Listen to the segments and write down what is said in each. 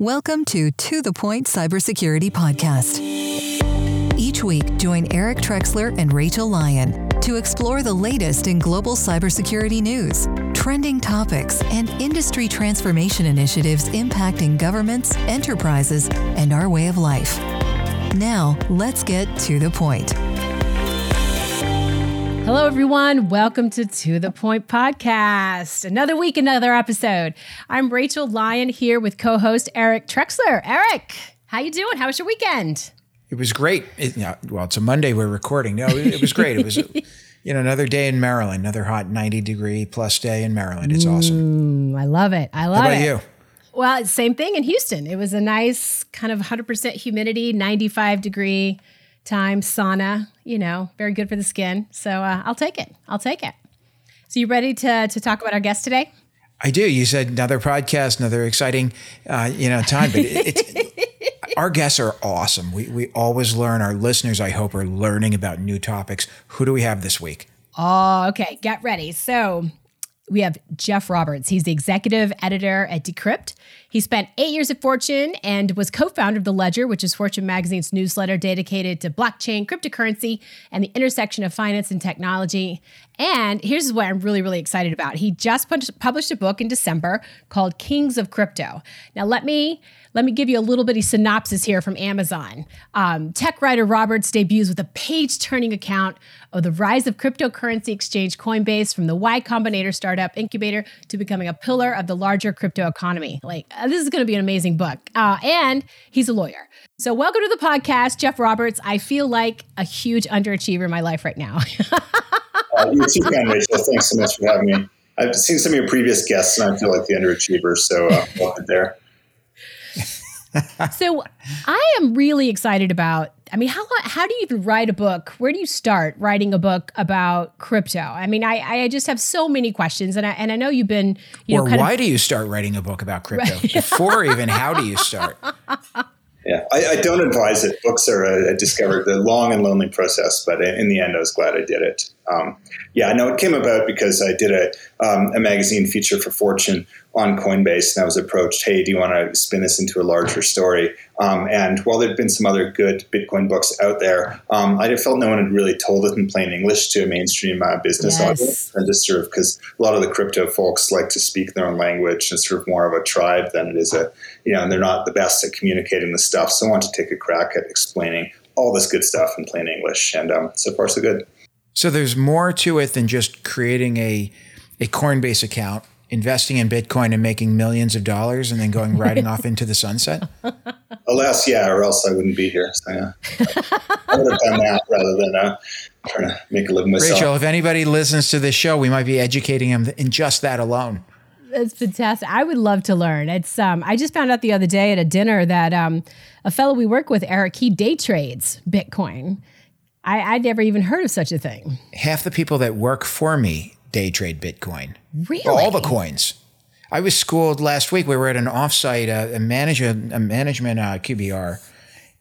Welcome to To The Point Cybersecurity Podcast. Each week, join Eric Trexler and Rachel Lyon to explore the latest in global cybersecurity news, trending topics, and industry transformation initiatives impacting governments, enterprises, and our way of life. Now, let's get to the point. Hello, everyone. Welcome to To The Point Podcast. Another week, another episode. I'm Rachel Lyon here with co-host Eric Trexler. Eric, how you doing? How was your weekend? It was great. It, you know, well, it's a Monday we're recording. No, it, it was great. It was, you know, another day in Maryland, another hot 90 degree plus day in Maryland. It's awesome. Mm, I love it. I love How about it. you? Well, same thing in Houston. It was a nice kind of 100% humidity, 95 degree time sauna, you know, very good for the skin. So uh, I'll take it. I'll take it. So you ready to, to talk about our guest today? I do. You said another podcast, another exciting, uh, you know, time. But it, it's our guests are awesome. We we always learn. Our listeners, I hope, are learning about new topics. Who do we have this week? Oh, okay. Get ready. So we have Jeff Roberts. He's the executive editor at Decrypt. He spent eight years at Fortune and was co founder of The Ledger, which is Fortune magazine's newsletter dedicated to blockchain, cryptocurrency, and the intersection of finance and technology. And here's what I'm really, really excited about. He just published a book in December called Kings of Crypto. Now, let me let me give you a little bitty synopsis here from Amazon. Um, tech writer Roberts debuts with a page turning account of the rise of cryptocurrency exchange Coinbase from the Y Combinator startup incubator to becoming a pillar of the larger crypto economy. Like, uh, this is going to be an amazing book. Uh, and he's a lawyer. So, welcome to the podcast, Jeff Roberts. I feel like a huge underachiever in my life right now. uh, you're too kind, Rachel. Thanks so much for having me. I've seen some of your previous guests, and I feel like the underachiever. So, uh, welcome there so I am really excited about. I mean, how how do you even write a book? Where do you start writing a book about crypto? I mean, I I just have so many questions, and I and I know you've been you or know. why of, do you start writing a book about crypto? Right. Before even, how do you start? Yeah, I, I, don't advise it. Books are, I discovered, the long and lonely process, but in the end, I was glad I did it. Um, yeah, I know it came about because I did a, um, a magazine feature for Fortune on Coinbase, and I was approached, hey, do you want to spin this into a larger story? Um, and while there had been some other good Bitcoin books out there, um, I felt no one had really told it in plain English to a mainstream uh, business yes. audience. And just sort of because a lot of the crypto folks like to speak their own language and sort of more of a tribe than it is a, you know, and they're not the best at communicating the stuff. So I want to take a crack at explaining all this good stuff in plain English. And um, so far, so good. So there's more to it than just creating a, a Coinbase account investing in Bitcoin and making millions of dollars and then going riding off into the sunset? Alas, yeah, or else I wouldn't be here. So yeah. I would have done that rather than uh, trying to make a living myself. Rachel, if anybody listens to this show, we might be educating them in just that alone. That's fantastic. I would love to learn. It's um, I just found out the other day at a dinner that um, a fellow we work with, Eric, he day trades Bitcoin. I, I'd never even heard of such a thing. Half the people that work for me day trade Bitcoin. Really? All the coins. I was schooled last week. We were at an offsite, uh, a management, a management uh, QBR,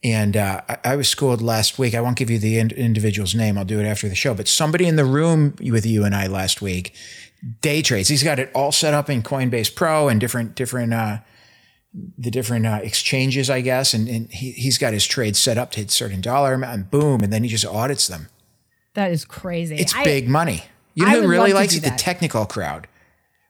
and uh, I, I, was schooled last week. I won't give you the in- individual's name. I'll do it after the show. But somebody in the room with you and I last week day trades. He's got it all set up in Coinbase Pro and different different uh, the different uh, exchanges, I guess. And, and he, he's got his trades set up to hit certain dollar amount, and boom, and then he just audits them. That is crazy. It's I, big money. You know who really likes it? The technical crowd.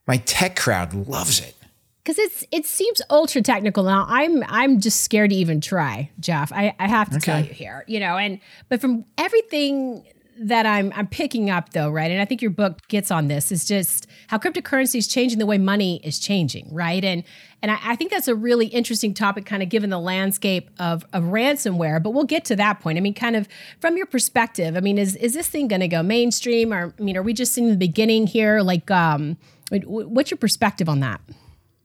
My tech crowd loves it. Because it's it seems ultra technical now. I'm I'm just scared to even try, Jeff. I, I have to okay. tell you here. You know, and but from everything that I'm I'm picking up though, right? And I think your book gets on this is just how cryptocurrency is changing the way money is changing, right? And and I, I, think that's a really interesting topic, kind of given the landscape of, of ransomware. But we'll get to that point. I mean, kind of from your perspective, I mean, is is this thing going to go mainstream, or I mean, are we just seeing the beginning here? Like, um, what's your perspective on that?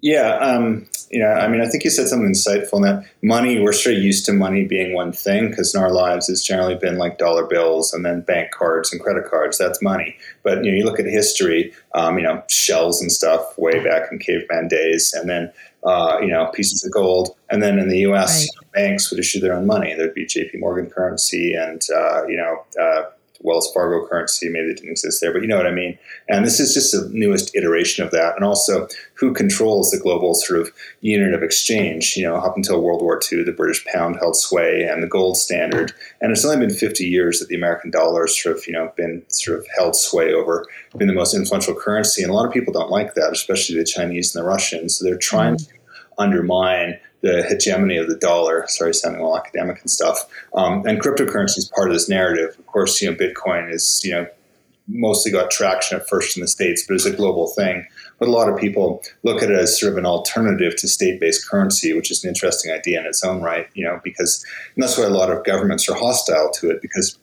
Yeah, um, you know, I mean, I think you said something insightful in that money, we're sort of used to money being one thing because in our lives it's generally been like dollar bills and then bank cards and credit cards. That's money. But, you know, you look at history, um, you know, shells and stuff way back in caveman days, and then, uh, you know, pieces of gold. And then in the U.S., right. banks would issue their own money. There'd be J.P. Morgan currency and, uh, you know, uh, Wells Fargo currency. Maybe it didn't exist there, but you know what I mean. And this is just the newest iteration of that. And also, who controls the global sort of unit of exchange? You know, up until World War II, the British pound held sway and the gold standard. And it's only been 50 years that the American dollar sort of, you know, been sort of held sway over, been the most influential currency. And a lot of people don't like that, especially the Chinese and the Russians. So they're trying mm-hmm. to undermine the hegemony of the dollar. Sorry, sounding all academic and stuff. Um, and cryptocurrency is part of this narrative. Of course, you know, Bitcoin is you know mostly got traction at first in the states, but it's a global thing. But a lot of people look at it as sort of an alternative to state-based currency, which is an interesting idea in its own right. You know, because that's why a lot of governments are hostile to it because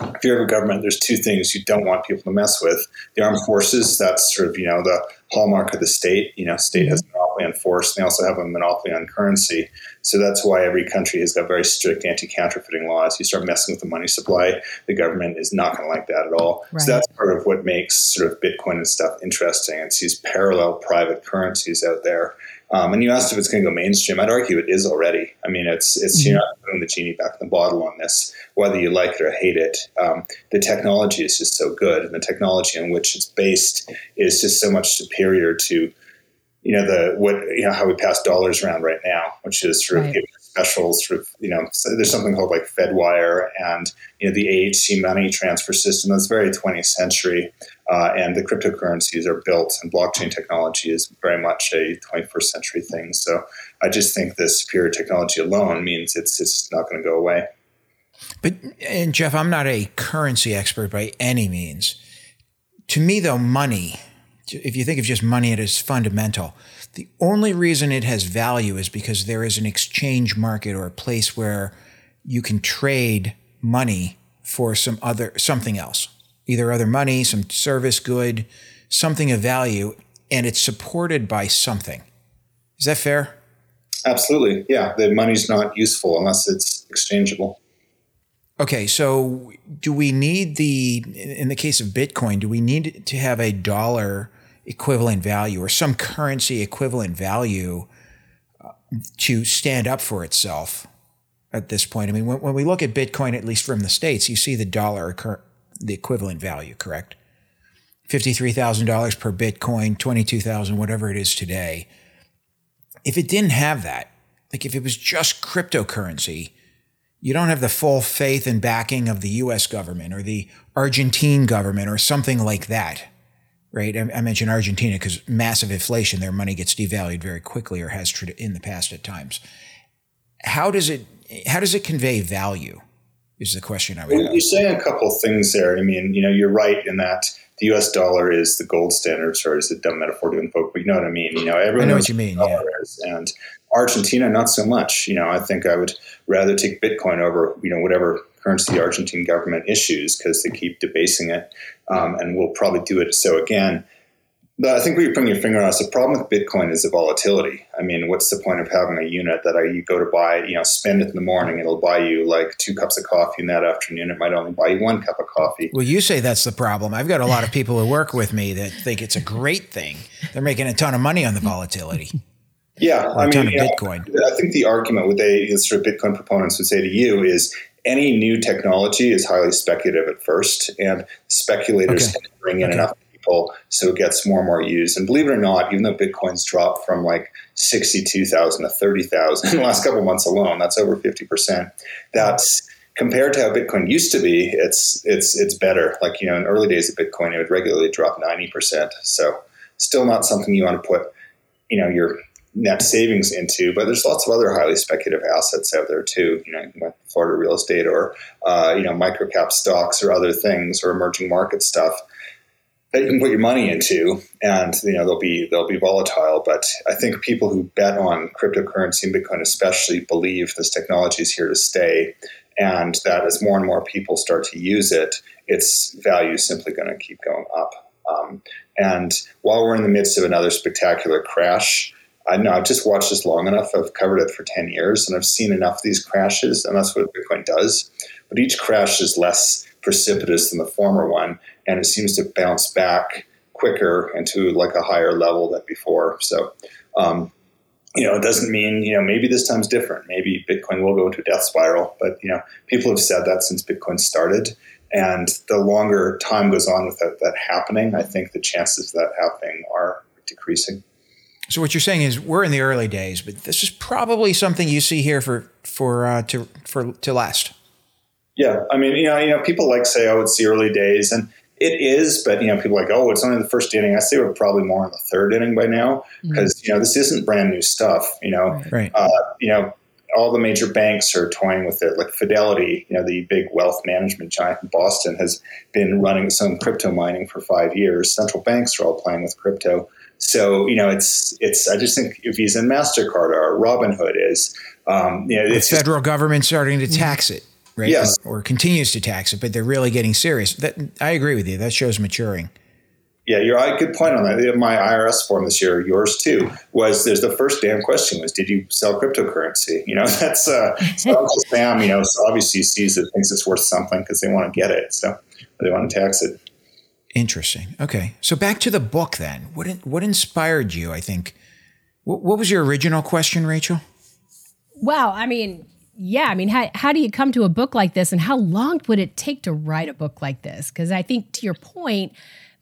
if you have a government, there's two things you don't want people to mess with: the armed forces. That's sort of you know the hallmark of the state. You know, state has a monopoly on force. They also have a monopoly on currency. So that's why every country has got very strict anti-counterfeiting laws. You start messing with the money supply, the government is not going to like that at all. Right. So that's part of what makes sort of Bitcoin and stuff interesting. It's these parallel private currencies out there. Um, and you asked if it's going to go mainstream. I'd argue it is already. I mean, it's it's mm-hmm. you're not putting the genie back in the bottle on this, whether you like it or hate it. Um, the technology is just so good, and the technology on which it's based is just so much superior to you know the what you know how we pass dollars around right now, which is sort of right. giving special sort of you know so there's something called like FedWire and you know the AHC money transfer system that's very 20th century, uh, and the cryptocurrencies are built and blockchain technology is very much a 21st century thing. So I just think the superior technology alone means it's it's not going to go away. But and Jeff, I'm not a currency expert by any means. To me, though, money if you think of just money, it is fundamental. The only reason it has value is because there is an exchange market or a place where you can trade money for some other something else, either other money, some service, good, something of value, and it's supported by something. Is that fair? Absolutely. Yeah, the money's not useful unless it's exchangeable. Okay, so do we need the in the case of Bitcoin, do we need to have a dollar equivalent value or some currency equivalent value uh, to stand up for itself at this point? I mean, when, when, we look at Bitcoin, at least from the states, you see the dollar the equivalent value, correct? Fifty-three thousand dollars per Bitcoin, twenty-two thousand, whatever it is today. If it didn't have that, like if it was just cryptocurrency, you don't have the full faith and backing of the US government or the Argentine government or something like that, right? I, mentioned Argentina because massive inflation, their money gets devalued very quickly or has in the past at times. How does it how does it convey value? Is the question I would well, You're saying a couple of things there. I mean, you know, you're right in that the U.S. dollar is the gold standard. Sorry, it's a dumb metaphor to invoke, but you know what I mean. You know, everyone I know what you mean. Yeah. Is, and Argentina, not so much. You know, I think I would rather take Bitcoin over, you know, whatever currency the Argentine government issues because they keep debasing it, um, and will probably do it so again. But I think what you're putting your finger on is the problem with Bitcoin is the volatility. I mean, what's the point of having a unit that I, you go to buy, you know, spend it in the morning, it'll buy you like two cups of coffee, in that afternoon it might only buy you one cup of coffee. Well, you say that's the problem. I've got a lot of people who work with me that think it's a great thing. They're making a ton of money on the volatility. Yeah, I mean, Bitcoin. Know, I think the argument with they sort of Bitcoin proponents would say to you is any new technology is highly speculative at first, and speculators okay. bring in okay. enough people so it gets more and more used. And believe it or not, even though Bitcoin's dropped from like sixty-two thousand to thirty thousand in the last couple months alone, that's over fifty percent. That's compared to how Bitcoin used to be, it's it's it's better. Like you know, in early days of Bitcoin, it would regularly drop ninety percent. So still not something you want to put, you know, your net savings into, but there's lots of other highly speculative assets out there too. You know, Florida real estate or uh, you know microcap stocks or other things or emerging market stuff that you can put your money into, and you know they'll be they'll be volatile. But I think people who bet on cryptocurrency and Bitcoin especially believe this technology is here to stay, and that as more and more people start to use it, its value is simply going to keep going up. Um, and while we're in the midst of another spectacular crash, I know I've just watched this long enough. I've covered it for 10 years and I've seen enough of these crashes, and that's what Bitcoin does. But each crash is less precipitous than the former one, and it seems to bounce back quicker and to like a higher level than before. So um, you know, it doesn't mean, you know, maybe this time's different. Maybe Bitcoin will go into a death spiral. But, you know, people have said that since Bitcoin started. And the longer time goes on without that happening, I think the chances of that happening are decreasing. So what you're saying is we're in the early days, but this is probably something you see here for for uh, to for to last. Yeah, I mean, you know, you know, people like say, "Oh, it's the early days," and it is, but you know, people like, "Oh, it's only the first inning." I say we're probably more in the third inning by now because mm-hmm. you know this isn't brand new stuff. You know, right? Uh, you know, all the major banks are toying with it. Like Fidelity, you know, the big wealth management giant in Boston, has been running some crypto mining for five years. Central banks are all playing with crypto. So you know, it's it's. I just think if Visa and Mastercard are, Robinhood is. Um, you know, the federal just, government starting to tax it, right? Yes, or, or, continues to tax it, but they're really getting serious. That I agree with you. That shows maturing. Yeah, you're right. Good point on that. My IRS form this year, yours too, was there's the first damn question was, did you sell cryptocurrency? You know, that's uh, so Uncle Sam. You know, so obviously sees it, thinks it's worth something because they want to get it, so they want to tax it. Interesting. Okay, so back to the book then. What what inspired you? I think. What, what was your original question, Rachel? Well, I mean, yeah, I mean, how, how do you come to a book like this, and how long would it take to write a book like this? Because I think, to your point,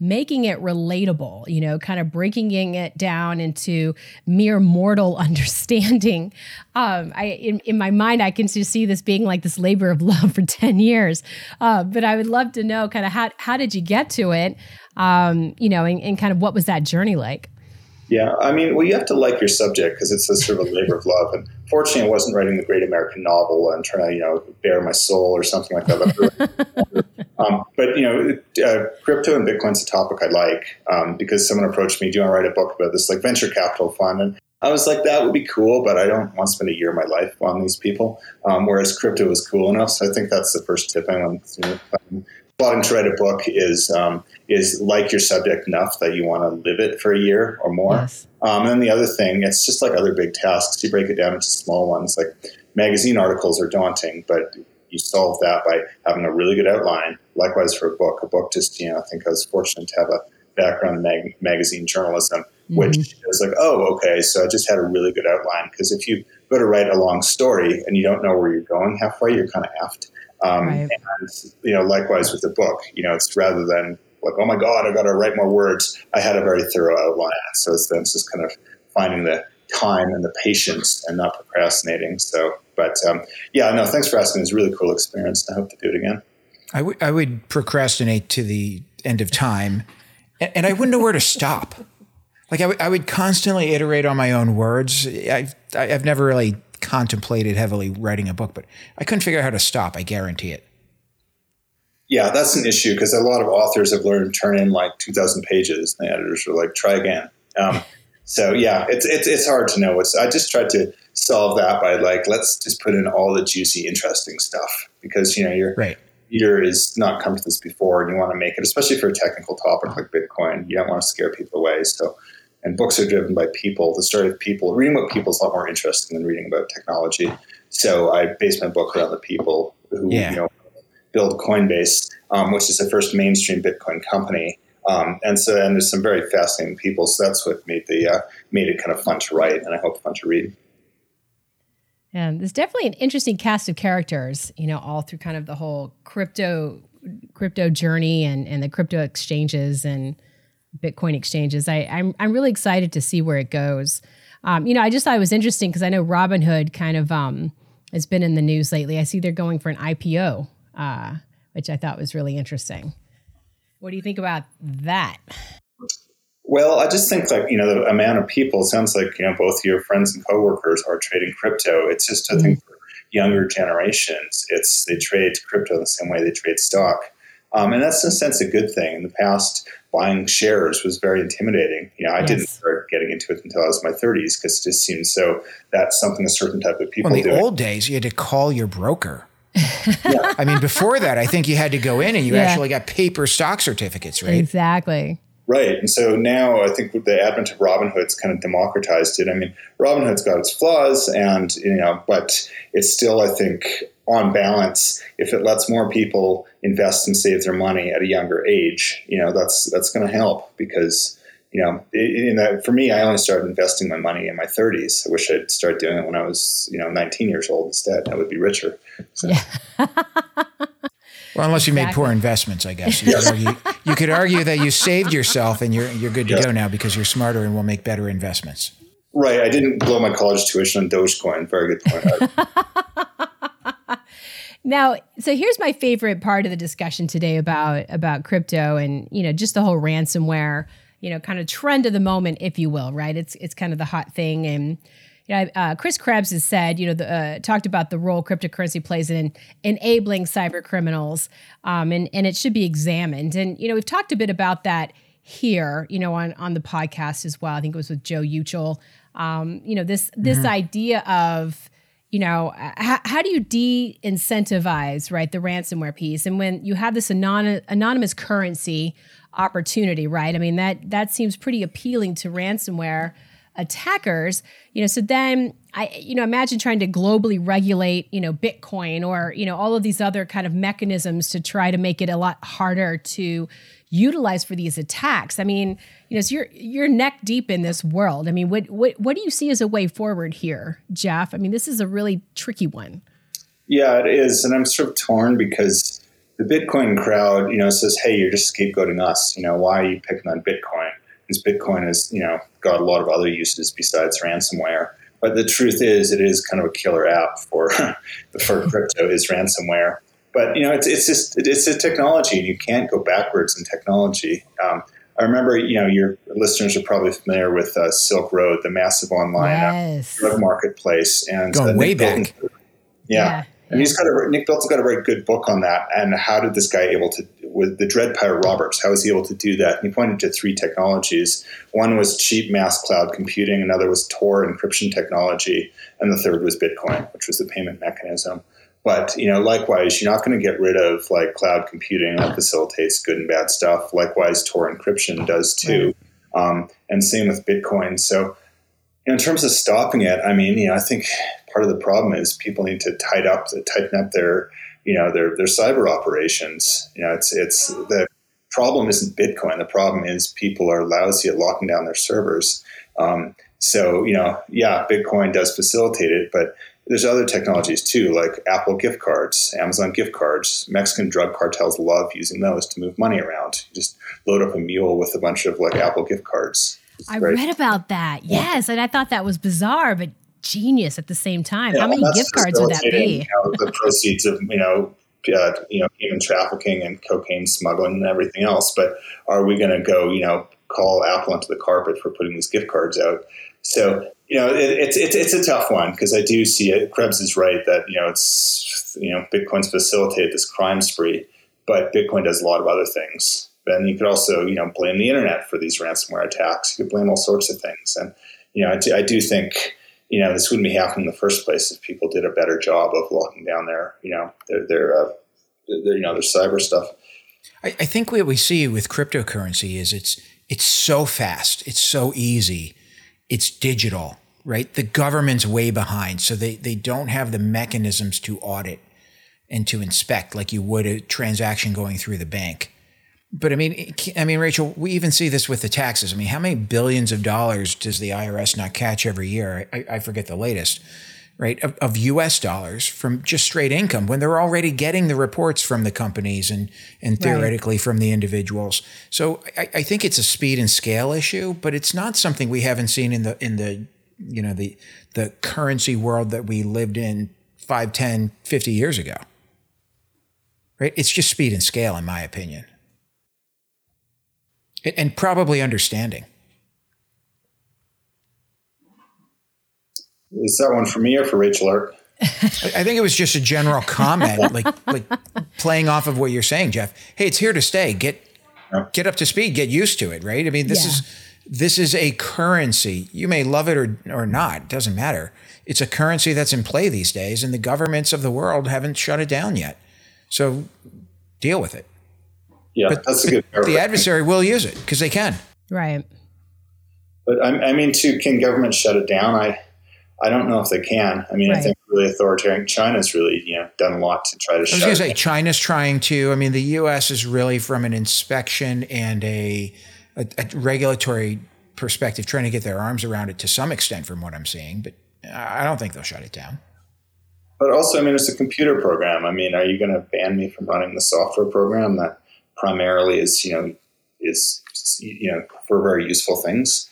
making it relatable, you know, kind of breaking it down into mere mortal understanding. Um, I in, in my mind, I can just see this being like this labor of love for 10 years. Uh, but I would love to know kind of how, how did you get to it? Um, you know, and, and kind of what was that journey like? Yeah, I mean, well, you have to like your subject because it's a sort of a labor of love. And fortunately, I wasn't writing the great American novel and trying to, you know, bare my soul or something like that. um, but you know, uh, crypto and Bitcoin's a topic I like um, because someone approached me, "Do you want to write a book about this, like venture capital fund?" And I was like, "That would be cool, but I don't want to spend a year of my life on these people." Um, whereas crypto was cool enough, so I think that's the first tip I want to. Um, plotting to write a book is um, is like your subject enough that you want to live it for a year or more. Yes. Um, and then the other thing, it's just like other big tasks. You break it down into small ones. Like magazine articles are daunting, but you solve that by having a really good outline. Likewise for a book. A book just you know I think I was fortunate to have a background in mag- magazine journalism, mm-hmm. which is like oh okay, so I just had a really good outline because if you go to write a long story and you don't know where you're going halfway, you're kind of effed. Um, right. And you know, likewise with the book, you know, it's rather than like, oh my god, I got to write more words. I had a very thorough outline, so it's, it's just kind of finding the time and the patience and not procrastinating. So, but um, yeah, no, thanks for asking. It's a really cool experience. I hope to do it again. I would procrastinate to the end of time, and, and I wouldn't know where to stop. Like I, w- I would constantly iterate on my own words. I've I've never really contemplated heavily writing a book, but I couldn't figure out how to stop. I guarantee it. Yeah, that's an issue because a lot of authors have learned to turn in like 2,000 pages. And the editors are like, try again. Um, so yeah, it's, it's, it's hard to know what's, I just tried to solve that by like, let's just put in all the juicy, interesting stuff because, you know, your right. reader is not come to this before and you want to make it, especially for a technical topic like Bitcoin, you don't want to scare people away. So and books are driven by people. The story of people, reading about people is a lot more interesting than reading about technology. So I based my book around the people who yeah. you know build Coinbase, um, which is the first mainstream Bitcoin company. Um, and so, and there's some very fascinating people. So that's what made the uh, made it kind of fun to write, and I hope fun to read. Yeah, there's definitely an interesting cast of characters, you know, all through kind of the whole crypto crypto journey and and the crypto exchanges and Bitcoin exchanges. I, I'm I'm really excited to see where it goes. Um, you know, I just thought it was interesting because I know Robinhood kind of um, has been in the news lately. I see they're going for an IPO, uh, which I thought was really interesting. What do you think about that? Well, I just think like you know the amount of people it sounds like you know both your friends and coworkers are trading crypto. It's just I mm-hmm. think for younger generations, it's they trade crypto the same way they trade stock. Um, and that's in a sense a good thing. In the past, buying shares was very intimidating. You know, I yes. didn't start getting into it until I was in my 30s because it just seemed so that's something a certain type of people well, in the do. old days, you had to call your broker. yeah. I mean, before that, I think you had to go in and you yeah. actually got paper stock certificates, right? Exactly. Right. And so now I think with the advent of Robinhood's kind of democratized it. I mean, Robinhood's got its flaws and, you know, but it's still, I think, on balance, if it lets more people invest and save their money at a younger age, you know, that's that's going to help because you know, in that for me, I only started investing my money in my 30s. I wish I'd start doing it when I was, you know, 19 years old instead. I would be richer. So. Yeah. well, unless you exactly. made poor investments, I guess. You, could argue, you could argue that you saved yourself and you're you're good to yes. go now because you're smarter and will make better investments. Right. I didn't blow my college tuition on Dogecoin. Very good point. Now, so here's my favorite part of the discussion today about about crypto and you know just the whole ransomware you know, kind of trend of the moment, if you will, right? It's it's kind of the hot thing. And you know, uh, Chris Krebs has said, you know, the, uh, talked about the role cryptocurrency plays in enabling cyber criminals, um, and and it should be examined. And you know, we've talked a bit about that here, you know, on on the podcast as well. I think it was with Joe Uchill. Um, you know, this this mm-hmm. idea of you know how, how do you de-incentivize right the ransomware piece and when you have this anon- anonymous currency opportunity, right? I mean, that that seems pretty appealing to ransomware attackers. You know, so then I, you know, imagine trying to globally regulate, you know, Bitcoin or you know all of these other kind of mechanisms to try to make it a lot harder to utilize for these attacks. I mean, you know, so you're you're neck deep in this world. I mean, what what what do you see as a way forward here, Jeff? I mean, this is a really tricky one. Yeah, it is, and I'm sort of torn because the Bitcoin crowd, you know, says, "Hey, you're just scapegoating us. You know, why are you picking on Bitcoin? Because Bitcoin has, you know, got a lot of other uses besides ransomware." But the truth is, it is kind of a killer app for for crypto is ransomware. But you know, it's it's just it's a technology, and you can't go backwards in technology. Um, I remember, you know, your listeners are probably familiar with uh, Silk Road, the massive online uh, yes. drug marketplace, and going uh, way back. yeah. yeah. And he's got a Nick Bilton's got a very good book on that. And how did this guy able to with the Dread Pirate Roberts? How was he able to do that? And he pointed to three technologies. One was cheap mass cloud computing. Another was Tor encryption technology, and the third was Bitcoin, which was the payment mechanism. But you know, likewise, you're not going to get rid of like cloud computing that facilitates good and bad stuff. Likewise, Tor encryption does too, um, and same with Bitcoin. So, in terms of stopping it, I mean, you know, I think part of the problem is people need to tighten up, tighten up their, you know, their their cyber operations. You know, it's it's the problem isn't Bitcoin. The problem is people are lousy at locking down their servers. Um, so you know, yeah, Bitcoin does facilitate it, but there's other technologies too, like Apple gift cards, Amazon gift cards. Mexican drug cartels love using those to move money around. You just load up a mule with a bunch of like Apple gift cards. I read about that. Yes, and I thought that was bizarre, but genius at the same time. Yeah, How many gift cards would that be? The proceeds of you know. Uh, you know, human trafficking and cocaine smuggling and everything else. But are we going to go, you know, call Apple onto the carpet for putting these gift cards out? So, you know, it, it's, it's, it's a tough one because I do see it. Krebs is right that, you know, it's, you know, Bitcoin's facilitated this crime spree, but Bitcoin does a lot of other things. Then you could also, you know, blame the internet for these ransomware attacks. You could blame all sorts of things. And, you know, I do, I do think, you know, this wouldn't be happening in the first place if people did a better job of locking down their, you know, their, their, uh, their you know, their cyber stuff. I, I think what we see with cryptocurrency is it's, it's so fast. It's so easy. It's digital, right? The government's way behind. So they, they don't have the mechanisms to audit and to inspect like you would a transaction going through the bank. But I mean, I mean, Rachel, we even see this with the taxes. I mean, how many billions of dollars does the IRS not catch every year? I, I forget the latest, right? Of, of, U.S. dollars from just straight income when they're already getting the reports from the companies and and theoretically right. from the individuals. So I, I think it's a speed and scale issue, but it's not something we haven't seen in the in the you know the the currency world that we lived in 5, 10, 50 years ago. Right? It's just speed and scale, in my opinion and probably understanding. Is that one for me or for Rachel Ark? I think it was just a general comment, like like playing off of what you're saying, Jeff. Hey, it's here to stay. Get get up to speed. Get used to it. Right? I mean, this yeah. is this is a currency. You may love it or or not. It doesn't matter. It's a currency that's in play these days, and the governments of the world haven't shut it down yet. So deal with it. Yeah, but, that's a good. The adversary will use it because they can. Right. But I, I, mean, too, can government shut it down? I, I don't know if they can. I mean, right. I think really authoritarian China's really you know done a lot to try to. I was going to say China's trying to. I mean, the U.S. is really from an inspection and a a, a regulatory perspective trying to get their arms around it to some extent, from what I'm seeing. But I don't think they'll shut it down. But also, I mean, it's a computer program. I mean, are you going to ban me from running the software program that primarily is, you know, is you know for very useful things?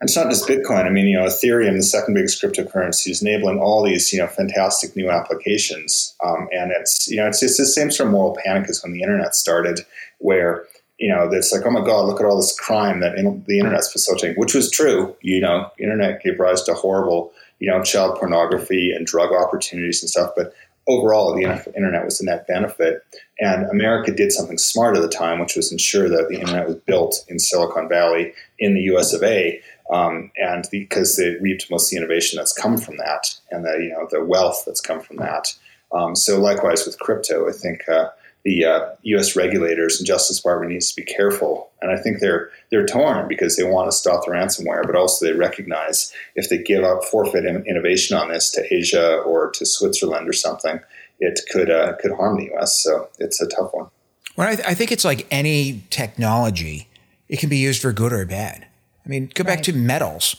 And it's not just Bitcoin. I mean, you know, Ethereum, the second biggest cryptocurrency, is enabling all these, you know, fantastic new applications. Um, and it's, you know, it's, it's the same sort of moral panic as when the internet started, where you know, it's like, oh my God, look at all this crime that the internet's facilitating, which was true. You know, internet gave rise to horrible, you know, child pornography and drug opportunities and stuff. But overall, the internet was a net benefit. And America did something smart at the time, which was ensure that the internet was built in Silicon Valley in the US of A. Um, and because they reaped most of the innovation that's come from that and the, you know, the wealth that's come from that. Um, so likewise with crypto, I think uh, the uh, U.S. regulators and Justice Department needs to be careful. And I think they're they're torn because they want to stop the ransomware, but also they recognize if they give up forfeit innovation on this to Asia or to Switzerland or something, it could uh, could harm the U.S. So it's a tough one. Well, I, th- I, think it's like any technology; it can be used for good or bad. I mean, go back to metals,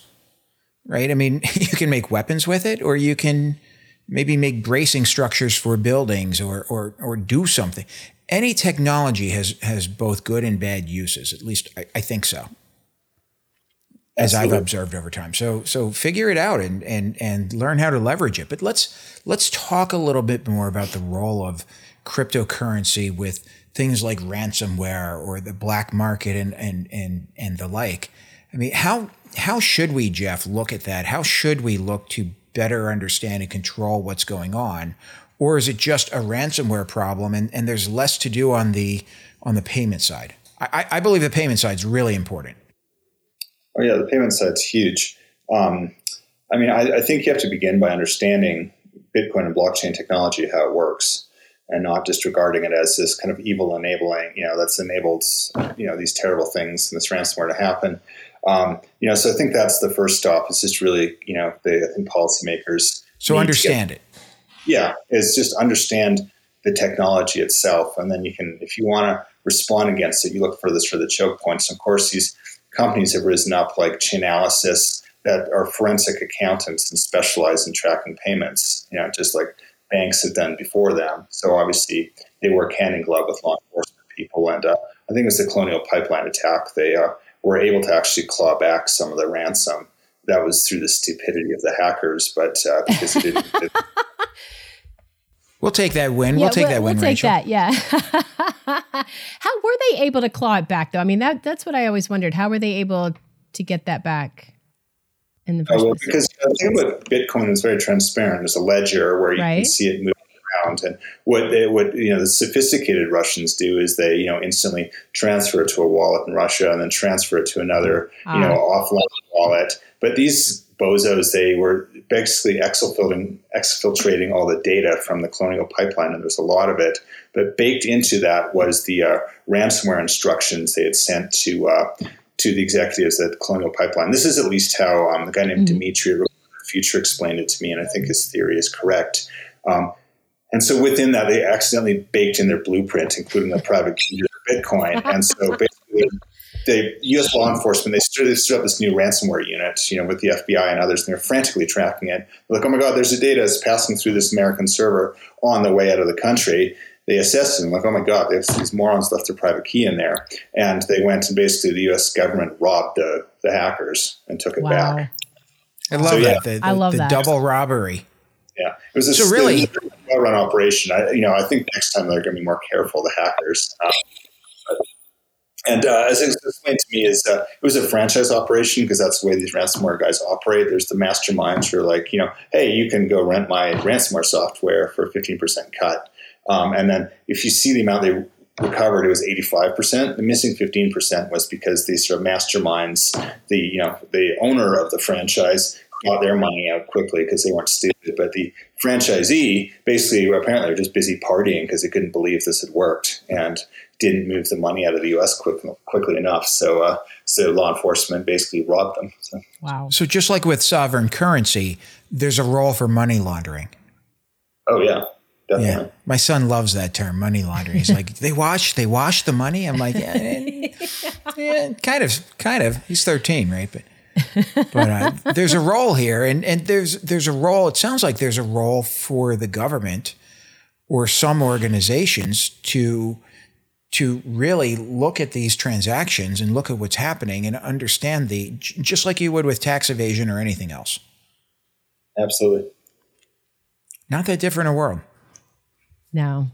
right? I mean, you can make weapons with it, or you can maybe make bracing structures for buildings or, or, or do something. Any technology has, has both good and bad uses. At least I, I think so. As Absolutely. I've observed over time. So so figure it out and and and learn how to leverage it. But let's let's talk a little bit more about the role of cryptocurrency with things like ransomware or the black market and and and and the like. I mean, how how should we, Jeff, look at that? How should we look to better understand and control what's going on? Or is it just a ransomware problem and, and there's less to do on the on the payment side? I, I believe the payment side is really important. Oh yeah, the payment side's huge. Um, I mean, I, I think you have to begin by understanding Bitcoin and blockchain technology, how it works, and not disregarding it as this kind of evil enabling, you know, that's enabled, you know, these terrible things and this ransomware to happen. Um, you know, so I think that's the first stop. It's just really, you know, the I think policymakers. So understand get, it. Yeah, is just understand the technology itself, and then you can, if you want to respond against it, you look for this for the choke points. of course, these companies have risen up like Chainalysis that are forensic accountants and specialize in tracking payments. You know, just like banks have done before them. So obviously, they work hand in glove with law enforcement people. And uh, I think it's was the Colonial Pipeline attack. They uh, were able to actually claw back some of the ransom. That was through the stupidity of the hackers, but uh, because it didn't. It, We'll take that win. Yeah, we'll take we'll, that win. We'll take that. Yeah. How were they able to claw it back, though? I mean, that that's what I always wondered. How were they able to get that back? In the first well, because the thing about Bitcoin is very transparent. There's a ledger where you right? can see it move around. And what they, what you know the sophisticated Russians do is they you know instantly transfer it to a wallet in Russia and then transfer it to another you know ah. offline wallet. But these bozos they were basically exfiltrating exfiltrating all the data from the colonial pipeline, and there's a lot of it. But baked into that was the uh, ransomware instructions they had sent to. Uh, to the executives at Colonial Pipeline. This is at least how um, the guy named mm-hmm. Dimitri Future explained it to me, and I think his theory is correct. Um, and so within that, they accidentally baked in their blueprint, including the private key to Bitcoin. And so basically, the U.S. law enforcement they stood, they stood up this new ransomware unit, you know, with the FBI and others, and they're frantically tracking it. They're like, oh my God, there's a data that's passing through this American server on the way out of the country. They assessed it, and like, oh my God, these morons left their private key in there, and they went and basically the U.S. government robbed the, the hackers and took it wow. back. I love so, that. Yeah. The, the, I love the that. double robbery. Yeah, it was a so really well run operation. I, you know, I think next time they're going to be more careful. The hackers. Um, and uh, as it was explained to me, is uh, it was a franchise operation because that's the way these ransomware guys operate. There's the masterminds who are like, you know, hey, you can go rent my ransomware software for 15% cut. Um, and then if you see the amount they recovered, it was 85%. The missing 15% was because these sort of masterminds, the you know the owner of the franchise got their money out quickly because they weren't stupid. But the franchisee basically apparently were just busy partying because they couldn't believe this had worked and didn't move the money out of the U.S. quick, quickly enough. So, uh, so law enforcement basically robbed them. So. Wow. So just like with sovereign currency, there's a role for money laundering. Oh yeah, definitely. Yeah. My son loves that term, money laundering. He's like, they wash, they wash the money. I'm like, yeah, yeah, kind of, kind of. He's 13, right? But but uh, there's a role here, and and there's there's a role. It sounds like there's a role for the government or some organizations to to really look at these transactions and look at what's happening and understand the just like you would with tax evasion or anything else. Absolutely. Not that different a world. No.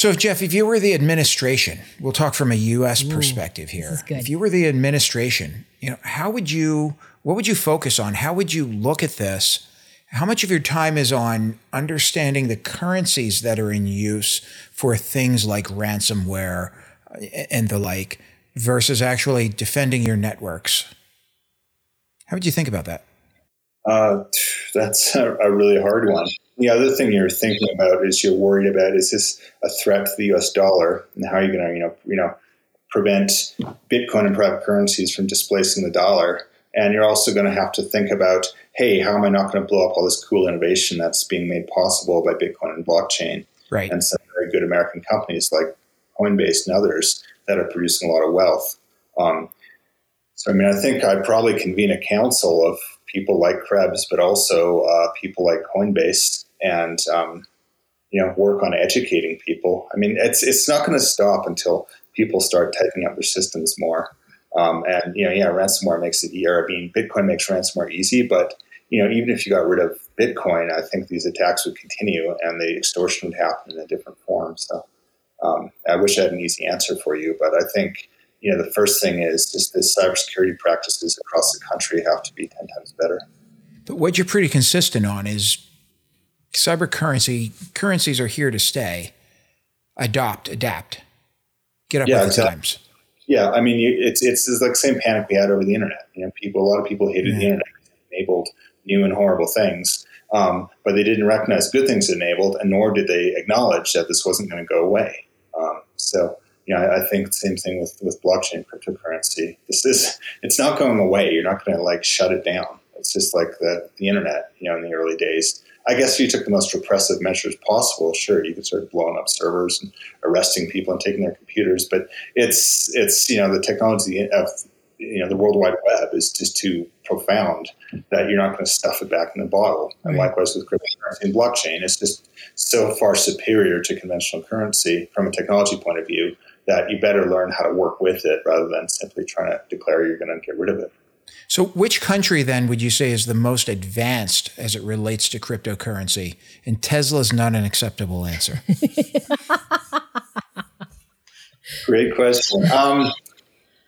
So, Jeff, if you were the administration, we'll talk from a U.S. Ooh, perspective here. If you were the administration, you know, how would you, what would you focus on? How would you look at this? How much of your time is on understanding the currencies that are in use for things like ransomware uh, and the like versus actually defending your networks? How would you think about that? Uh, that's a, a really hard one. The other thing you're thinking about is you're worried about is this a threat to the U.S. dollar, and how are you going to you know you know prevent Bitcoin and private currencies from displacing the dollar? And you're also going to have to think about, hey, how am I not going to blow up all this cool innovation that's being made possible by Bitcoin and blockchain? Right. And some very good American companies like Coinbase and others that are producing a lot of wealth. Um, so, I mean, I think I'd probably convene a council of people like Krebs, but also uh, people like Coinbase and um, you know work on educating people. I mean, it's it's not going to stop until people start tightening up their systems more. Um, and you know, yeah, ransomware makes it easier. I mean, Bitcoin makes ransomware easy, but you know, even if you got rid of Bitcoin, I think these attacks would continue and the extortion would happen in a different form. So, um, I wish I had an easy answer for you, but I think you know the first thing is just the cybersecurity practices across the country have to be ten times better. But what you're pretty consistent on is cyber currency currencies are here to stay. Adopt, adapt, get up yeah, with the exactly. times. Yeah, I mean, it's it's it's like the same panic we had over the internet. You know, people, a lot of people hated yeah. the internet, enabled new and horrible things, um, but they didn't recognize good things it enabled, and nor did they acknowledge that this wasn't going to go away. Um, so, you know, I, I think the same thing with with blockchain cryptocurrency. This is it's not going away. You're not going to like shut it down. It's just like the the internet. You know, in the early days I guess if you took the most repressive measures possible, sure, you could start blowing up servers and arresting people and taking their computers. But it's it's you know the technology of you know the World Wide Web is just too profound that you're not going to stuff it back in the bottle. And likewise with cryptocurrency and blockchain, it's just so far superior to conventional currency from a technology point of view that you better learn how to work with it rather than simply trying to declare you're going to get rid of it. So, which country then would you say is the most advanced as it relates to cryptocurrency? And Tesla's not an acceptable answer. Great question. Um,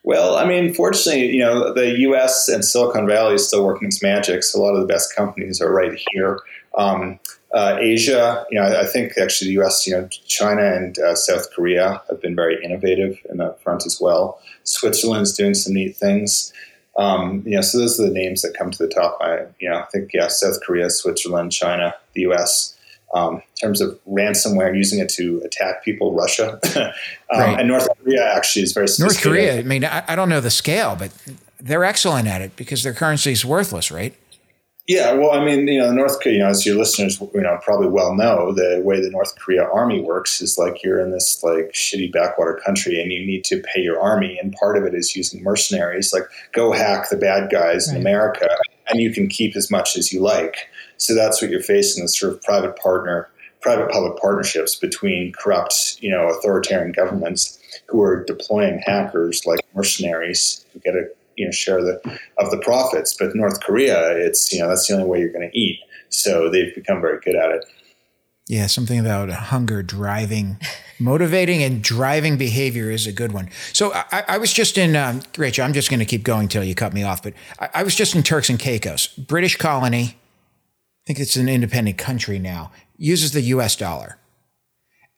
well, I mean, fortunately, you know, the U.S. and Silicon Valley is still working its magic. So a lot of the best companies are right here. Um, uh, Asia, you know, I, I, think actually the U.S., you know, China and uh, South Korea have been very innovative in that front as well. Switzerland's doing some neat things. Um, you know, so those are the names that come to the top. I, you know, I think yeah, South Korea, Switzerland, China, the U.S. Um, in terms of ransomware, using it to attack people, Russia, um, right. and North Korea actually is very North Korea. I mean, I, I don't know the scale, but they're excellent at it because their currency is worthless, right? Yeah, well, I mean, you know, North Korea, you know, as your listeners, you know, probably well know, the way the North Korea army works is like you're in this like shitty backwater country and you need to pay your army, and part of it is using mercenaries, like go hack the bad guys right. in America, and you can keep as much as you like. So that's what you're facing: this sort of private partner, private public partnerships between corrupt, you know, authoritarian governments who are deploying hackers like mercenaries to get a you know share the of the profits. But North Korea, it's you know that's the only way you're going to eat. So they've become very good at it. Yeah, something about hunger driving, motivating and driving behavior is a good one. So I, I was just in, um, Rachel, I'm just going to keep going till you cut me off, but I, I was just in Turks and Caicos, British colony. I think it's an independent country now, uses the US dollar.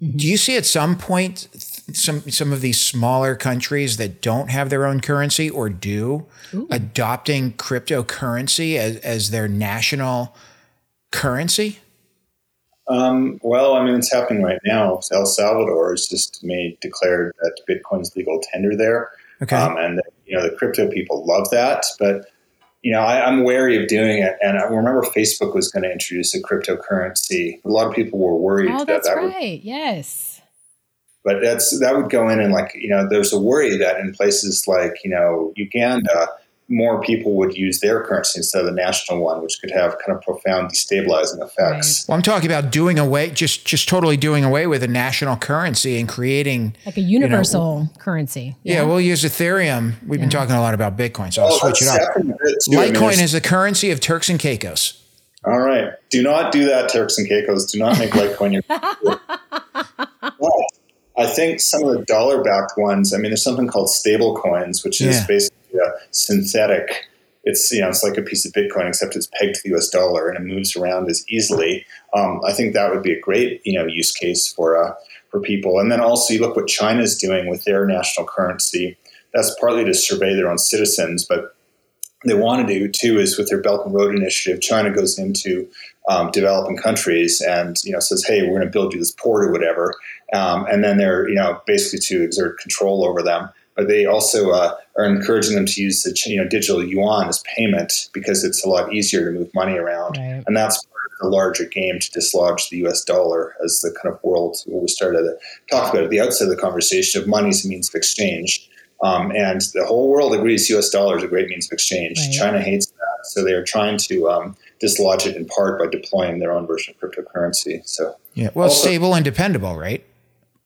Mm-hmm. Do you see at some point some some of these smaller countries that don't have their own currency or do Ooh. adopting cryptocurrency as, as their national currency? Um, well, I mean, it's happening right now. El Salvador has just made declared that Bitcoin's legal tender there, okay. Um, and you know the crypto people love that. But you know, I, am wary of doing it. And I remember Facebook was going to introduce a cryptocurrency. A lot of people were worried. Oh, that that's that right. Would, yes. But that's that would go in and like you know, there's a worry that in places like you know Uganda more people would use their currency instead of the national one, which could have kind of profound destabilizing effects. Right. Well, I'm talking about doing away, just just totally doing away with a national currency and creating like a universal you know, currency. Yeah. yeah. we'll use Ethereum. We've yeah. been talking a lot about Bitcoin, so oh, I'll oh, switch it up. Litecoin is the currency of Turks and Caicos. All right, do not do that, Turks and Caicos. Do not make Litecoin your. but I think some of the dollar-backed ones. I mean, there's something called stable coins, which is yeah. basically uh, synthetic. It's you know it's like a piece of Bitcoin except it's pegged to the U.S. dollar and it moves around as easily. Um, I think that would be a great you know use case for uh, for people. And then also you look what China's doing with their national currency. That's partly to survey their own citizens, but they want to do too is with their Belt and Road Initiative. China goes into um, developing countries and you know says, "Hey, we're going to build you this port or whatever," um, and then they're you know basically to exert control over them but they also uh, are encouraging them to use the you know digital yuan as payment because it's a lot easier to move money around, right. and that's part of the larger game to dislodge the U.S. dollar as the kind of world we started to talk about at the outset of the conversation of money as a means of exchange. Um, and the whole world agrees U.S. dollar is a great means of exchange. Right. China hates that, so they are trying to um, dislodge it in part by deploying their own version of cryptocurrency. So yeah, well, also, stable and dependable, right?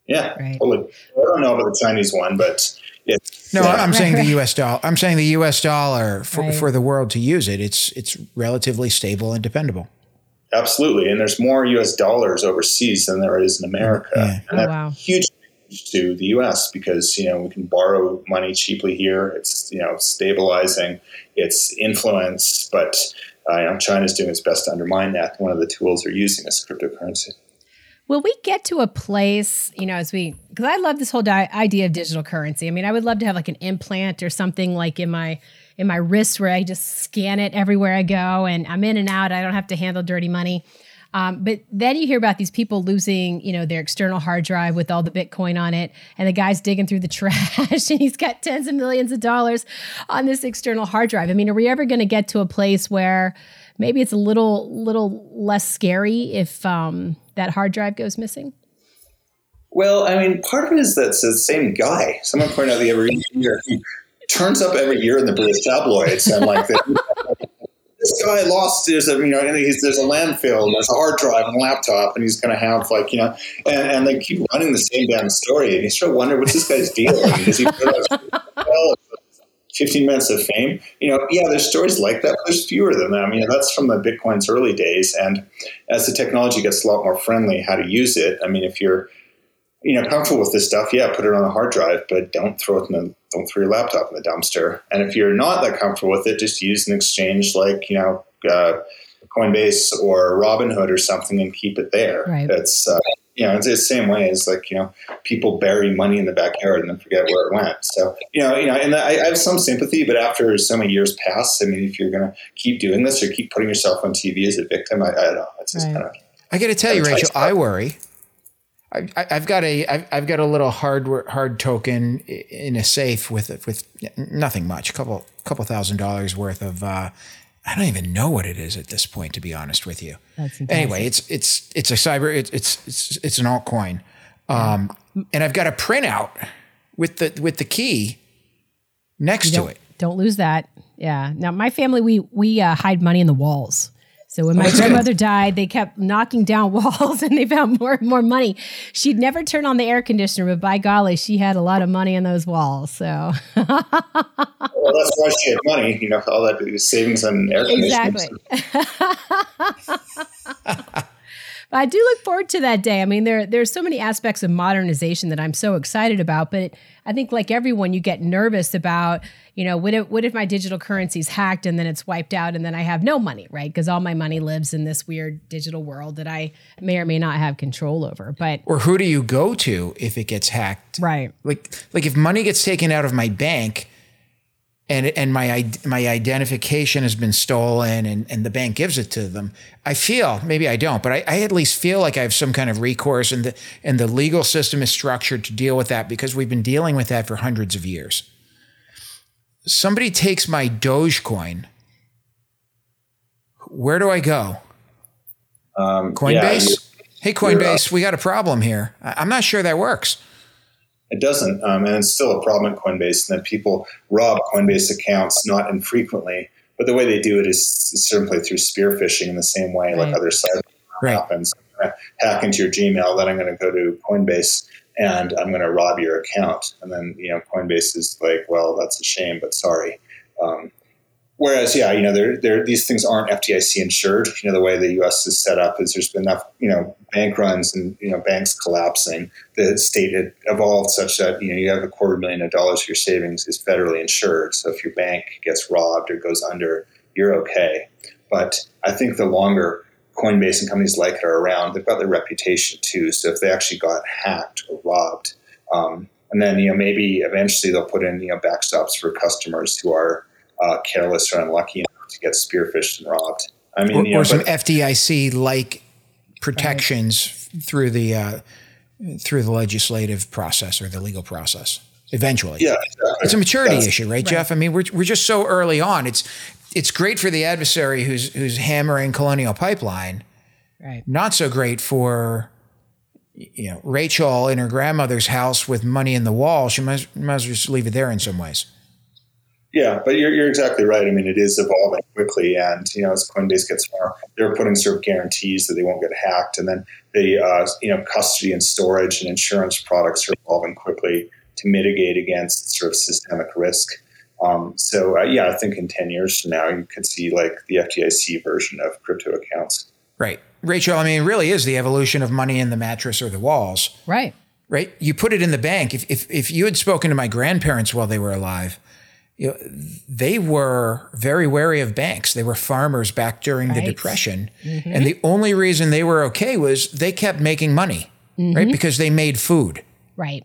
Yeah, right. totally. I don't know about the Chinese one, but it's, no, I'm saying the U.S. dollar. I'm saying the U.S. dollar for, right. for the world to use it. It's it's relatively stable and dependable. Absolutely, and there's more U.S. dollars overseas than there is in America, yeah. and oh, that's wow. huge change to the U.S. because you know we can borrow money cheaply here. It's you know stabilizing its influence, but uh, you know China's doing its best to undermine that. One of the tools they're using is cryptocurrency. Will we get to a place, you know, as we, because I love this whole di- idea of digital currency. I mean, I would love to have like an implant or something like in my in my wrist where I just scan it everywhere I go, and I'm in and out. I don't have to handle dirty money. Um, but then you hear about these people losing, you know, their external hard drive with all the Bitcoin on it, and the guy's digging through the trash, and he's got tens of millions of dollars on this external hard drive. I mean, are we ever going to get to a place where maybe it's a little little less scary if um, that hard drive goes missing? Well, I mean, part of it is that it's the same guy. Someone pointed out the every year he turns up every year in the British tabloids and like this guy lost there's a you know he's there's a landfill and there's a hard drive and a laptop and he's going to have like you know and, and they keep running the same damn story and you sort of wonder what's this guy's deal? 15 minutes of fame. You know, yeah, there's stories like that, but there's fewer than that. I mean, that's from the Bitcoin's early days. And as the technology gets a lot more friendly, how to use it. I mean, if you're, you know, comfortable with this stuff, yeah, put it on a hard drive, but don't throw it in the, don't throw your laptop in the dumpster. And if you're not that comfortable with it, just use an exchange like, you know, uh, Coinbase or Robinhood or something and keep it there. Right. It's, uh, you know, it's the same way as like, you know, people bury money in the backyard and then forget where it went. So, you know, you know, and I, I have some sympathy, but after so many years pass, I mean, if you're going to keep doing this or keep putting yourself on TV as a victim, I, I don't know. It's just right. kind of. I got to tell you, Rachel, I worry. I, have got a I've, I've got a little hard hard token in a safe with with nothing much, a couple couple thousand dollars worth of uh, I don't even know what it is at this point, to be honest with you. anyway, it's it's it's a cyber it's it's it's, it's an altcoin, um, and I've got a printout with the with the key next to it. Don't lose that. Yeah. Now my family we we uh, hide money in the walls. So when my grandmother died, they kept knocking down walls and they found more and more money. She'd never turn on the air conditioner, but by golly, she had a lot of money in those walls. So well, that's why she had money, you know, all that savings on air conditioners. Exactly. But I do look forward to that day. I mean, there there's so many aspects of modernization that I'm so excited about. But I think, like everyone, you get nervous about, you know, what if what if my digital currency is hacked and then it's wiped out and then I have no money, right? Because all my money lives in this weird digital world that I may or may not have control over. But or who do you go to if it gets hacked? Right. Like like if money gets taken out of my bank and and my my identification has been stolen and, and the bank gives it to them, I feel maybe I don't, but I, I, at least feel like I have some kind of recourse and the and the legal system is structured to deal with that because we've been dealing with that for hundreds of years. Somebody takes my Dogecoin where do I go? Um, Coinbase? yeah, hey, Coinbase, we got a problem here. I'm not sure that works. It doesn't, um, and it's still a problem at Coinbase. And that people rob Coinbase accounts not infrequently, but the way they do it is simply through spear phishing in the same way like other cyber Right. happens. I'm going to hack into your Gmail, then I'm going to go to Coinbase and I'm going to rob your account. And then you know Coinbase is like, well, that's a shame, but sorry. Um, whereas, yeah, you know, there, there, these things aren't FDIC insured. You know, the way the U.S. is set up is there's been enough, you know, bank runs and you know banks collapsing. The state had evolved such that you know you have a quarter million of dollars of your savings is federally insured. So if your bank gets robbed or goes under, you're okay. But I think the longer Coinbase and companies like it are around, they've got their reputation too. So if they actually got hacked or robbed, um, and then you know maybe eventually they'll put in you know backstops for customers who are uh, careless or unlucky enough to get spearphished and robbed. I mean, Or, you know, or some but- FDIC like protections through the uh, through the legislative process or the legal process eventually. yeah, exactly. It's a maturity That's- issue, right, Jeff? I mean, we're, we're just so early on. It's it's great for the adversary who's who's hammering Colonial Pipeline. Right. Not so great for you know Rachel in her grandmother's house with money in the wall. She might, might as well just leave it there in some ways. Yeah, but you're, you're exactly right. I mean, it is evolving quickly, and you know, as Coinbase gets more, they're putting sort of guarantees that they won't get hacked, and then the uh, you know custody and storage and insurance products are evolving quickly to mitigate against sort of systemic risk. Um, so uh, yeah, I think in ten years from now, you could see like the FDIC version of crypto accounts. Right, Rachel. I mean, it really is the evolution of money in the mattress or the walls. Right. right? You put it in the bank. If, if, if you had spoken to my grandparents while they were alive, you know, they were very wary of banks. They were farmers back during the Right. Depression. Mm-hmm. And the only reason they were okay was they kept making money, right? Mm-hmm. Because they made food, Right.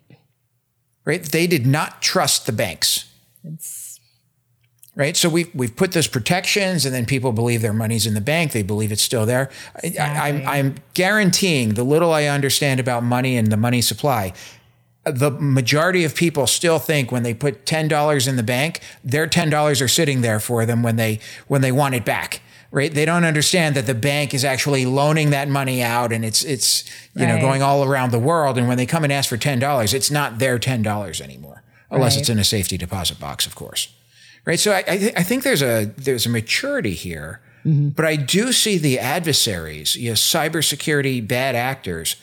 right? They did not trust the banks. It's Right. So we've, we've put those protections and then people believe their money's in the bank. They believe it's still there. I, I, I'm, I'm guaranteeing the little I understand about money and the money supply, the majority of people still think when they put $10 in the bank, their $10 are sitting there for them when they, when they want it back. Right. They don't understand that the bank is actually loaning that money out and it's, it's, you know, going all around the world. And when they come and ask for $10, it's not their $10 anymore, unless Right. it's in a safety deposit box, of course right? So I, I, th- I think there's a there's a maturity here, mm-hmm. but I do see the adversaries, you know, cybersecurity bad actors.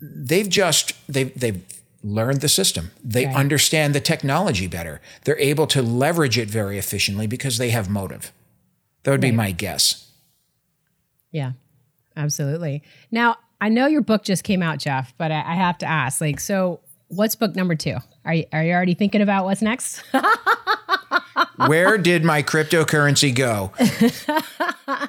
They've just they've they've learned the system. They Right. understand the technology better. They're able to leverage it very efficiently because they have motive. That would be my guess. yeah, absolutely. Now I know your book just came out, Jeff, but I, I have to ask, like, so what's book number two? Are you, are you already thinking about what's next? Where did my cryptocurrency go?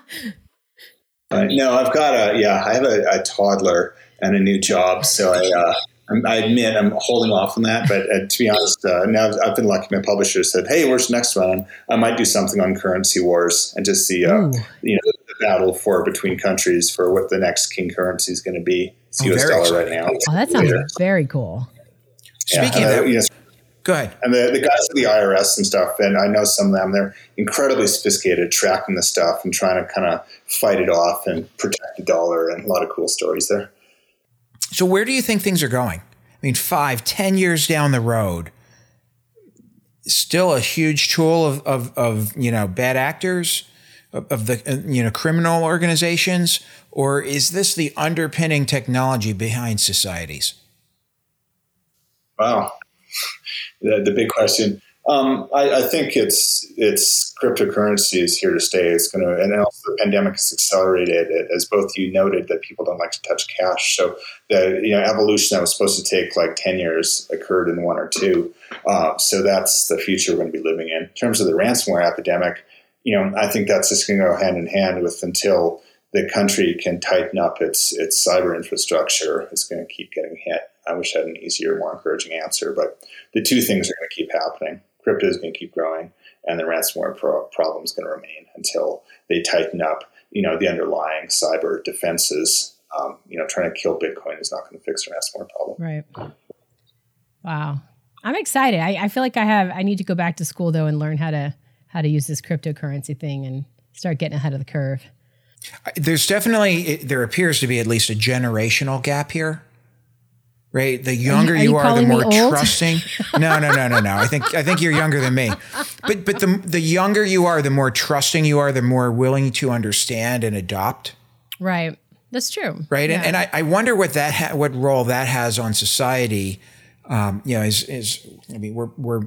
Uh, no, I've got a yeah. I have a, a toddler and a new job, so I uh, I'm, admit I'm holding off on that. But uh, to be honest, uh, now I've, I've been lucky. My publisher said, "Hey, where's the next one?" I might do something on currency wars and just see uh, Ooh. you know the battle for between countries for what the next king currency is going to be. It's Oh, U.S. very dollar right now. Oh, that sounds Later. very cool. Yeah, Speaking of uh, that, you know, go ahead. and the, the guys at the IRS and stuff, and I know some of them, they're incredibly sophisticated tracking the stuff and trying to kind of fight it off and protect the dollar and a lot of cool stories there. So where do you think things are going? I mean, five, ten years down the road, still a huge tool of, of, of you know bad actors, of, of the uh, you know criminal organizations, or is this the underpinning technology behind societies? Wow, the, the big question. Um, I, I think it's it's cryptocurrency is here to stay. It's going to, and also the pandemic has accelerated it, as both you noted that people don't like to touch cash. So the you know evolution that was supposed to take like ten years occurred in one or two. Uh, so that's the future we're going to be living in. In terms of the ransomware epidemic, you know, I think that's just going to go hand in hand with until the country can tighten up its its cyber infrastructure. It's going to keep getting hit. I wish I had an easier, more encouraging answer, but the two things are going to keep happening. Crypto is going to keep growing, and the ransomware pro- problem is going to remain until they tighten up. You know, the underlying cyber defenses. Um, you know, trying to kill Bitcoin is not going to fix the ransomware problem. Right. Wow. I'm excited. I, I feel like I have I need to go back to school though and learn how to how to use this cryptocurrency thing and start getting ahead of the curve. There's definitely there appears to be at least a generational gap here. Right, the younger are you, you are, the more trusting. No, no, no, no, no. I think I think you're younger than me. But but the the younger you are, the more trusting you are, the more willing to understand and adopt. Right. That's true. right? Yeah. And, and I, I wonder what that ha- what role that has on society. Um, you know, is is I mean, we're we're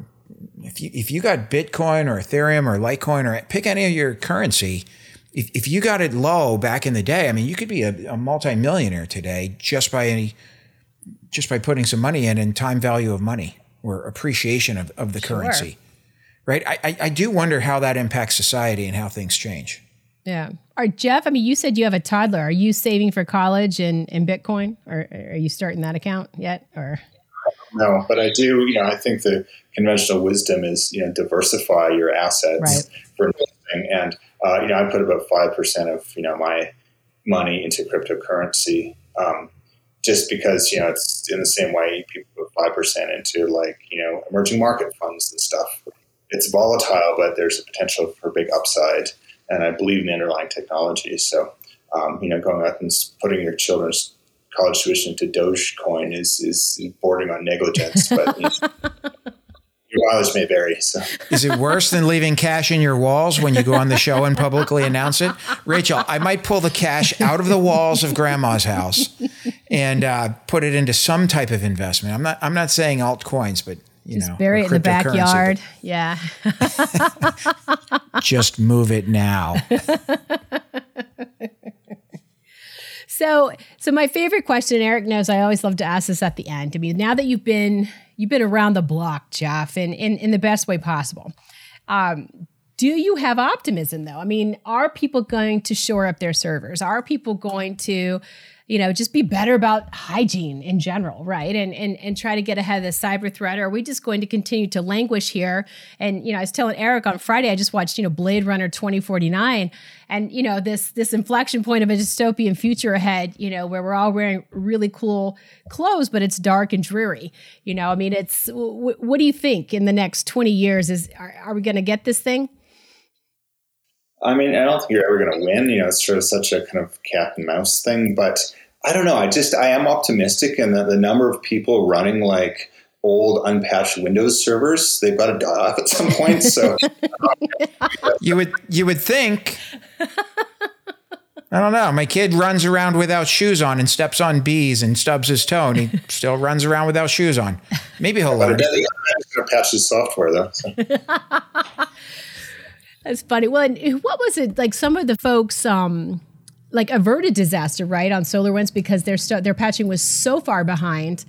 if you if you got Bitcoin or Ethereum or Litecoin or pick any of your currency, if if you got it low back in the day, I mean, you could be a, a multimillionaire today just by any just by putting some money in and time value of money or appreciation of, of the currency. Right. I, I, I do wonder how that impacts society and how things change. Yeah. All right, Jeff, I mean, you said you have a toddler. Are you saving for college in, in Bitcoin or are you starting that account yet? Or No, but I do. You know, I think the conventional wisdom is you know diversify your assets Right. for investing, and uh, you know I put about five percent of you know my money into cryptocurrency, um, just because you know it's in the same way people put five percent into like you know emerging market funds and stuff. It's volatile, but there's a potential for big upside, and I believe in the underlying technology. So, um, you know, going out and putting your children's college tuition into Dogecoin is is bordering on negligence, but you know, your mileage may vary. So, Is it worse than leaving cash in your walls when you go on the show and publicly announce it? Rachel, I might pull the cash out of the walls of grandma's house and uh, put it into some type of investment. I'm not I'm not saying altcoins, but you know, just bury it in the backyard. Yeah. Just move it now. So, so my favorite question, Eric knows I always love to ask this at the end. I mean, now that you've been you've been around the block, Jeff, and in, in the best way possible, um, do you have optimism though? I mean, are people going to shore up their servers? Are people going to, you know, just be better about hygiene in general, right? And and and try to get ahead of the cyber threat? Or are we just going to continue to languish here? And you know, I was telling Eric on Friday, I just watched, you know, Blade Runner 2049, and you know, this this inflection point of a dystopian future ahead, you know, where we're all wearing really cool clothes, but it's dark and dreary. You know, I mean, it's w- what do you think in the next 20 years? Is are, are we going to get this thing? I mean, I don't think you're ever going to win. You know, it's sort of such a kind of cat and mouse thing. But I don't know. I just I am optimistic, and the, the number of people running like old unpatched Windows servers, they've got to die off at some point. So You would you would think. I don't know. My kid runs around without shoes on and steps on bees and stubs his toe, and he still runs around without shoes on. Maybe he'll but learn. they got to patch the software though. So. That's funny. Well, and what was it like? Some of the folks, um, like averted disaster, right, on SolarWinds because their stu- their patching was so far behind,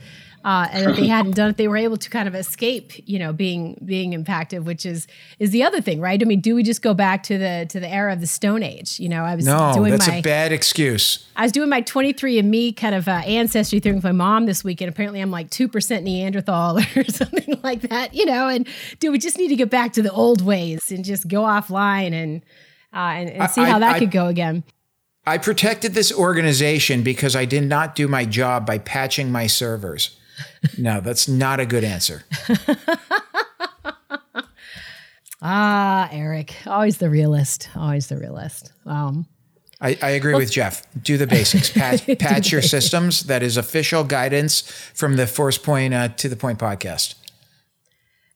uh, and if they hadn't done it, they were able to kind of escape, you know, being being impacted, which is is the other thing, right? I mean, do we just go back to the to the era of the Stone Age? You know, I was No, doing that's my a bad excuse. I was doing my 23andMe kind of uh, ancestry thing with my mom this week, and apparently I'm like 2% Neanderthal or something like that, you know. And do we just need to get back to the old ways and just go offline and uh, and, and see I- how that I- could go again? I protected this organization because I did not do my job by patching my servers. No, that's not a good answer. Ah, Eric, always the realist, always the realist. Um, I, I agree with Jeff. Do the basics. Patch, patch your systems. That is official guidance from the Forcepoint uh, to the Point podcast.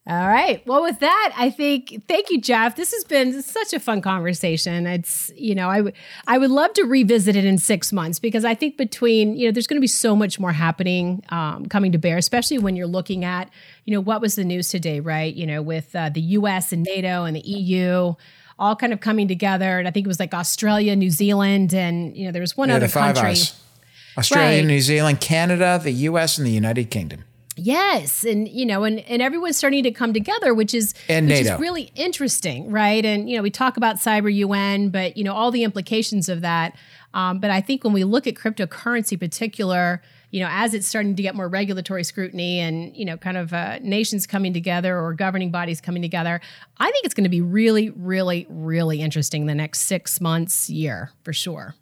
All right. Well, with that, I think thank you, Jeff. This has been such a fun conversation. It's you know I would I would love to revisit it in six months because I think between you know there's going to be so much more happening um, coming to bear, especially when you're looking at you know what was the news today, right? You know with uh, the U.S. and NATO and the EU all kind of coming together, and I think it was like Australia, New Zealand, and you know there was one Yeah, other the Five country. Eyes. Australia, Right. New Zealand, Canada, the U.S., and the United Kingdom. Yes, and you know, and and everyone's starting to come together, which is And which NATO. is really interesting, right? And you know, we talk about cyber UN, but you know, all the implications of that. Um, but I think when we look at cryptocurrency, in particular, you know, as it's starting to get more regulatory scrutiny and you know, kind of uh, nations coming together or governing bodies coming together, I think it's going to be really, really, really interesting the next six months, year for sure.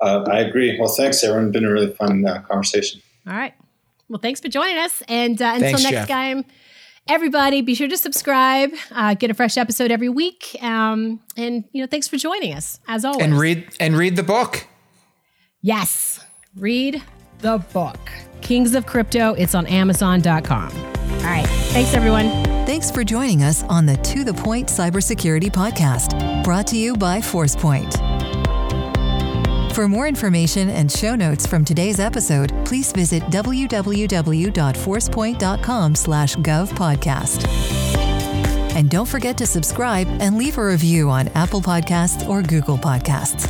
Uh, I agree. Well, thanks, everyone. Been a really fun uh, conversation. All right. Well, thanks for joining us. And uh, until Thanks, next Jeff. time, everybody, be sure to subscribe. Uh, get a fresh episode every week. Um, and you know, thanks for joining us as always. And read and read the book. Yes, read the book, Kings of Crypto. It's on Amazon.com. All right, thanks everyone. Thanks for joining us on the To the Point Cybersecurity Podcast, brought to you by Forcepoint. For more information and show notes from today's episode, please visit www.forcepoint.com slash govpodcast. And don't forget to subscribe and leave a review on Apple Podcasts or Google Podcasts.